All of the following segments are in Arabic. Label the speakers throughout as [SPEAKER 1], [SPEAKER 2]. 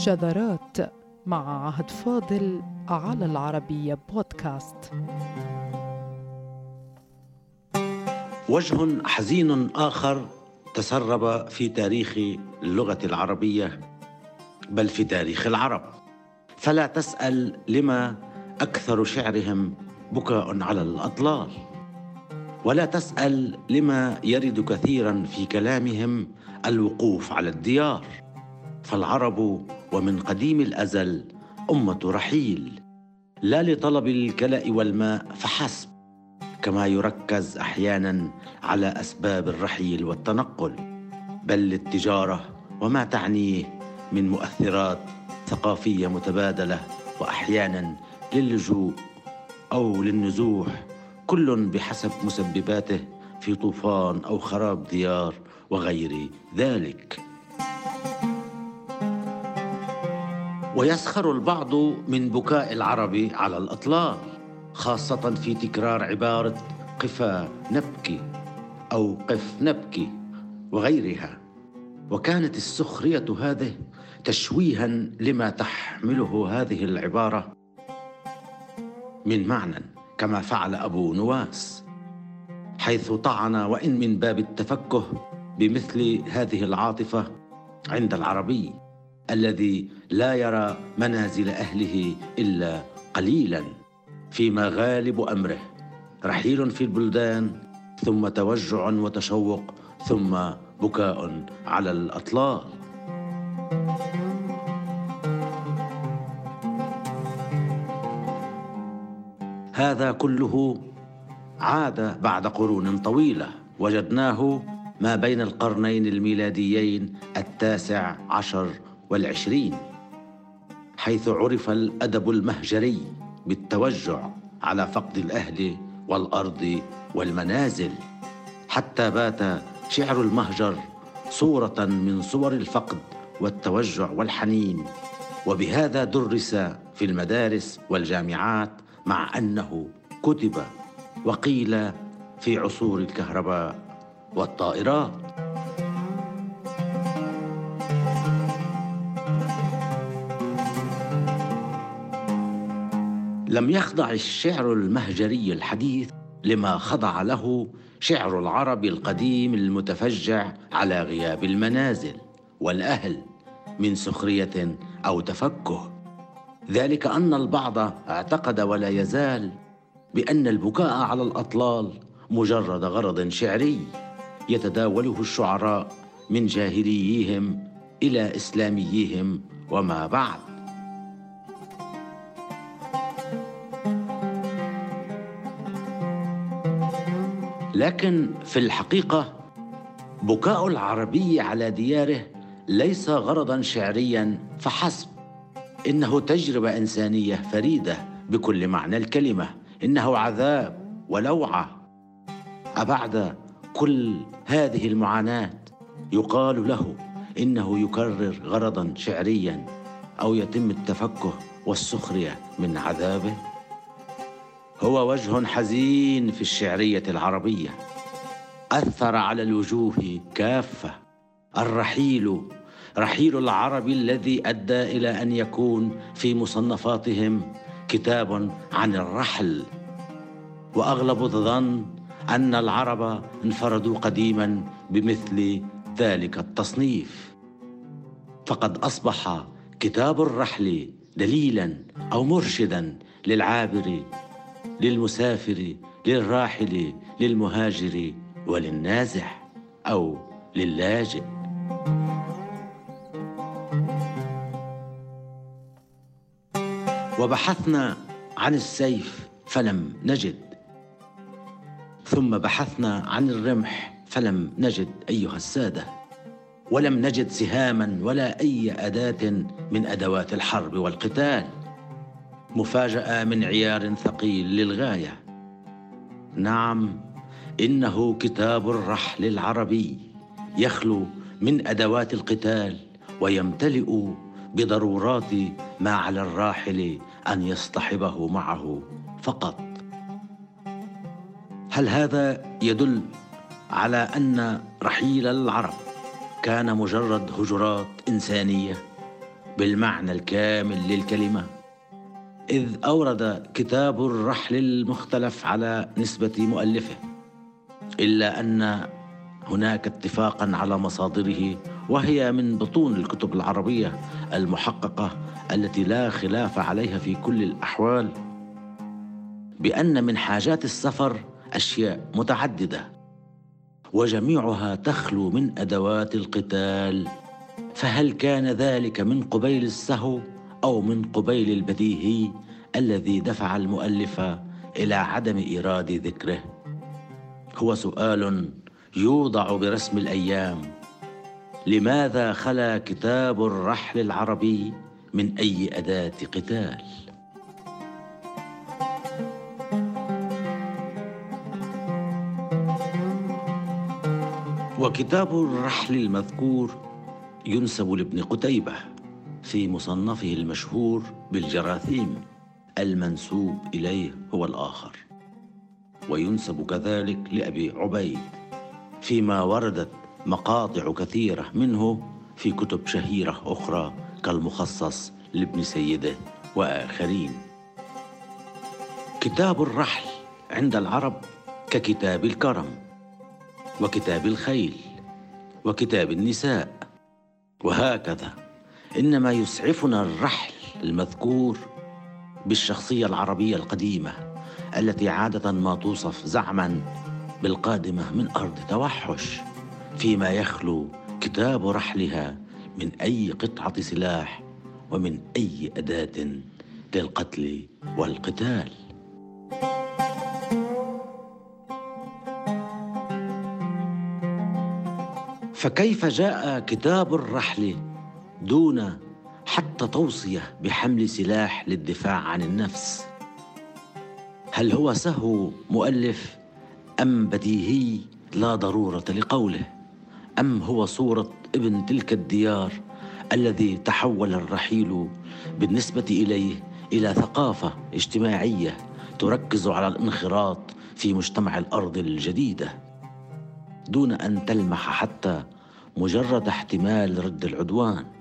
[SPEAKER 1] شذرات مع عهد فاضل على العربية بودكاست.
[SPEAKER 2] وجه حزين آخر تسرب في تاريخ اللغة العربية بل في تاريخ العرب. فلا تسأل لما أكثر شعرهم بكاء على الأطلال. ولا تسأل لما يرد كثيرا في كلامهم الوقوف على الديار. فالعرب ومن قديم الأزل أمة رحيل. لا لطلب الكلا والماء فحسب. كما يركز أحيانا على أسباب الرحيل والتنقل. بل للتجارة وما تعنيه من مؤثرات ثقافية متبادلة واحيانا للجوء أو للنزوح. كل بحسب مسبباته في طوفان أو خراب ديار وغير ذلك. ويسخر البعض من بكاء العرب على الأطلال خاصة في تكرار عبارة قفا نبكي أو قف نبكي وغيرها. وكانت السخرية هذه تشويها لما تحمله هذه العبارة من معنى كما فعل أبو نواس حيث طعن وإن من باب التفكه بمثل هذه العاطفة عند العربي الذي لا يرى منازل أهله إلا قليلا. فيما غالب أمره رحيل في البلدان ثم توجع وتشوق ثم بكاء على الأطلال. هذا كله عاد بعد قرون طويلة. وجدناه ما بين القرنين الميلاديين التاسع عشر والعشرين. حيث عرف الأدب المهجري بالتوجع على فقد الأهل والأرض والمنازل. حتى بات شعر المهجر صورة من صور الفقد والتوجع والحنين. وبهذا درس في المدارس والجامعات مع أنه كتب وقيل في عصور الكهرباء والطائرات. لم يخضع الشعر المهجري الحديث لما خضع له شعر العرب القديم المتفجع على غياب المنازل والأهل من سخرية أو تفكه. ذلك أن البعض اعتقد ولا يزال بأن البكاء على الأطلال مجرد غرض شعري يتداوله الشعراء من جاهليهم إلى إسلاميهم وما بعد. لكن في الحقيقة بكاء العربي على دياره ليس غرضا شعريا فحسب. إنه تجربة إنسانية فريدة بكل معنى الكلمة. إنه عذاب ولوعة. أبعد كل هذه المعاناة يقال له إنه يكرر غرضا شعريا أو يتم التفكه والسخرية من عذابه. هو وجه حزين في الشعرية العربية. أثر على الوجوه كافة. الرحيل رحيل العرب الذي أدى إلى أن يكون في مصنفاتهم كتاب عن الرحل. وأغلب الظن أن العرب انفردوا قديما بمثل ذلك التصنيف. فقد أصبح كتاب الرحل دليلا أو مرشدا للعابر للمسافر للراحل للمهاجر وللنازح أو للاجئ. وبحثنا عن السيف فلم نجد. ثم بحثنا عن الرمح فلم نجد أيها السادة. ولم نجد سهاما ولا أي أداة من أدوات الحرب والقتال. مفاجأة من عيار ثقيل للغاية. نعم إنه كتاب الرحل العربي يخلو من أدوات القتال ويمتلئ بضرورات ما على الراحل أن يصطحبه معه فقط. هل هذا يدل على أن رحيل العرب كان مجرد هجرات إنسانية؟ بالمعنى الكامل للكلمة. إذ أورد كتاب الرحل المختلف على نسبة مؤلفه إلا أن هناك اتفاقا على مصادره وهي من بطون الكتب العربية المحققة التي لا خلاف عليها في كل الأحوال بأن من حاجات السفر أشياء متعددة وجميعها تخلو من أدوات القتال. فهل كان ذلك من قبيل السهو؟ أو من قبيل البديهي الذي دفع المؤلف إلى عدم إيراد ذكره. هو سؤال يوضع برسم الأيام. لماذا خلا كتاب الرحل العربي من أي أداة قتال؟ وكتاب الرحل المذكور ينسب لابن قتيبة. في مصنفه المشهور بالجراثيم المنسوب إليه هو الآخر. وينسب كذلك لأبي عبيد فيما وردت مقاطع كثيرة منه في كتب شهيرة أخرى كالمخصص لابن سيده وآخرين. كتاب الرحل عند العرب ككتاب الكرم وكتاب الخيل وكتاب النساء وهكذا. إنما يسعفنا الرحل المذكور بالشخصية العربية القديمة التي عادة ما توصف زعما بالقادمة من أرض توحش فيما يخلو كتاب رحلها من أي قطعة سلاح ومن أي أداة للقتل والقتال. فكيف جاء كتاب الرحل دون حتى توصية بحمل سلاح للدفاع عن النفس. هل هو سهو مؤلف أم بديهي؟ لا ضرورة لقوله. أم هو صورة ابن تلك الديار الذي تحول الرحيل بالنسبة إليه إلى ثقافة اجتماعية تركز على الانخراط في مجتمع الأرض الجديدة دون أن تلمح حتى مجرد احتمال رد العدوان.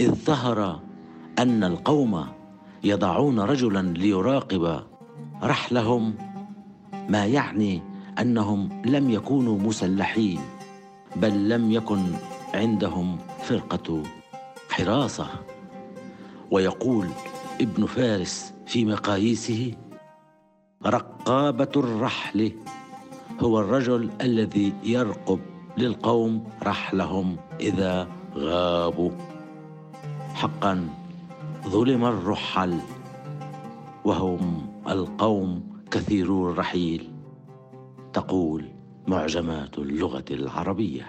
[SPEAKER 2] إذ ظهر أن القوم يضعون رجلا ليراقب رحلهم ما يعني أنهم لم يكونوا مسلحين بل لم يكن عندهم فرقة حراسة. ويقول ابن فارس في مقاييسه رقابة الرحل هو الرجل الذي يرقب للقوم رحلهم إذا غابوا. حقا ظلم الرحل وهم القوم كثيرو الرحيل. تقول معجمات اللغة العربية.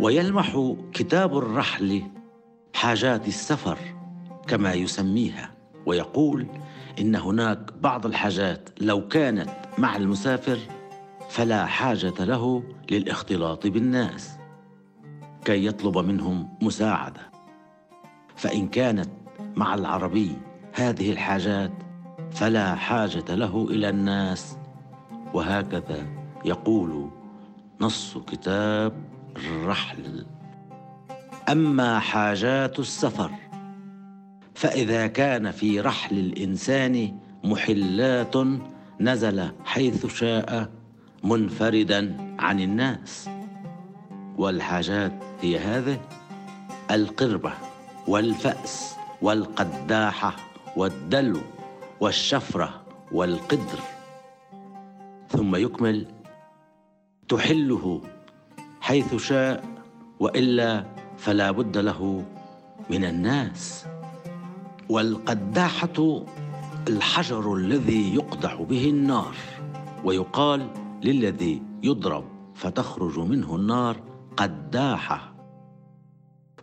[SPEAKER 2] ويلمح كتاب الرحل حاجات السفر كما يسميها ويقول إن هناك بعض الحاجات لو كانت مع المسافر فلا حاجة له للاختلاط بالناس كي يطلب منهم مساعدة. فإن كانت مع العربي هذه الحاجات فلا حاجة له إلى الناس. وهكذا يقول نص كتاب الرحل. أما حاجات السفر فإذا كان في رحل الإنسان محلات نزل حيث شاء منفردا عن الناس. والحاجات هي هذه القربة والفأس والقداحة والدلو والشفرة والقدر. ثم يكمل تحله حيث شاء وإلا فلا بد له من الناس. والقداحة الحجر الذي يقدح به النار. ويقال للذي يضرب فتخرج منه النار قداحة.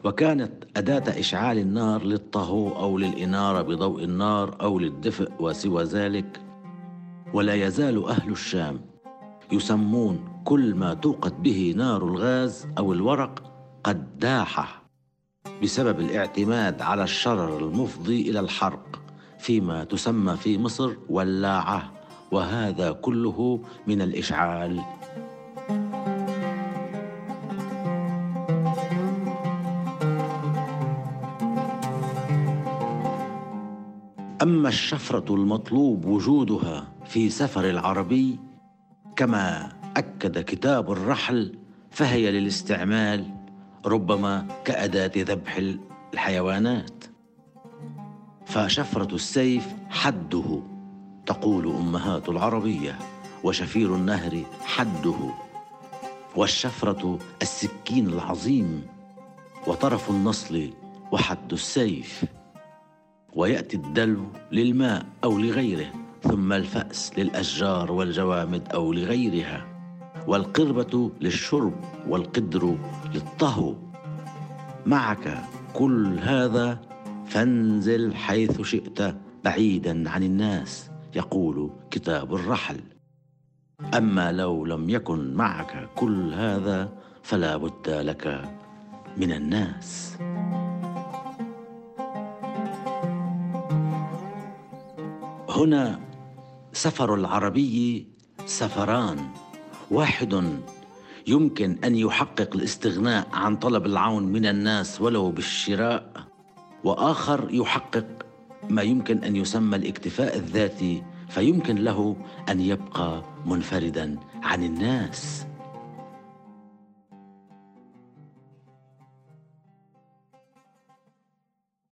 [SPEAKER 2] وكانت أداة إشعال النار للطهو أو للإنارة بضوء النار أو للدفء وسوى ذلك. ولا يزال أهل الشام يسمون كل ما توقد به نار الغاز أو الورق قداحة بسبب الاعتماد على الشرر المفضي إلى الحرق فيما تسمى في مصر ولاعة. وهذا كله من الإشعال. أما الشفرة المطلوب وجودها في سفر العربي كما أكد كتاب الرحل فهي للاستعمال ربما كأداة ذبح الحيوانات. فشفرة السيف حده. تقول أمهات العربية وشفير النهر حده والشفرة السكين العظيم وطرف النصل وحد السيف ويأتي الدلو للماء أو لغيره ثم الفأس للأشجار والجوامد أو لغيرها والقربة للشرب والقدر للطهو. معك كل هذا فانزل حيث شئت بعيدا عن الناس. يقول كتاب الرحل. أما لو لم يكن معك كل هذا فلا بد لك من الناس. هنا سفر العربي سفران. واحد يمكن أن يحقق الاستغناء عن طلب العون من الناس ولو بالشراء وآخر يحقق ما يمكن أن يسمى الاكتفاء الذاتي فيمكن له أن يبقى منفردا عن الناس.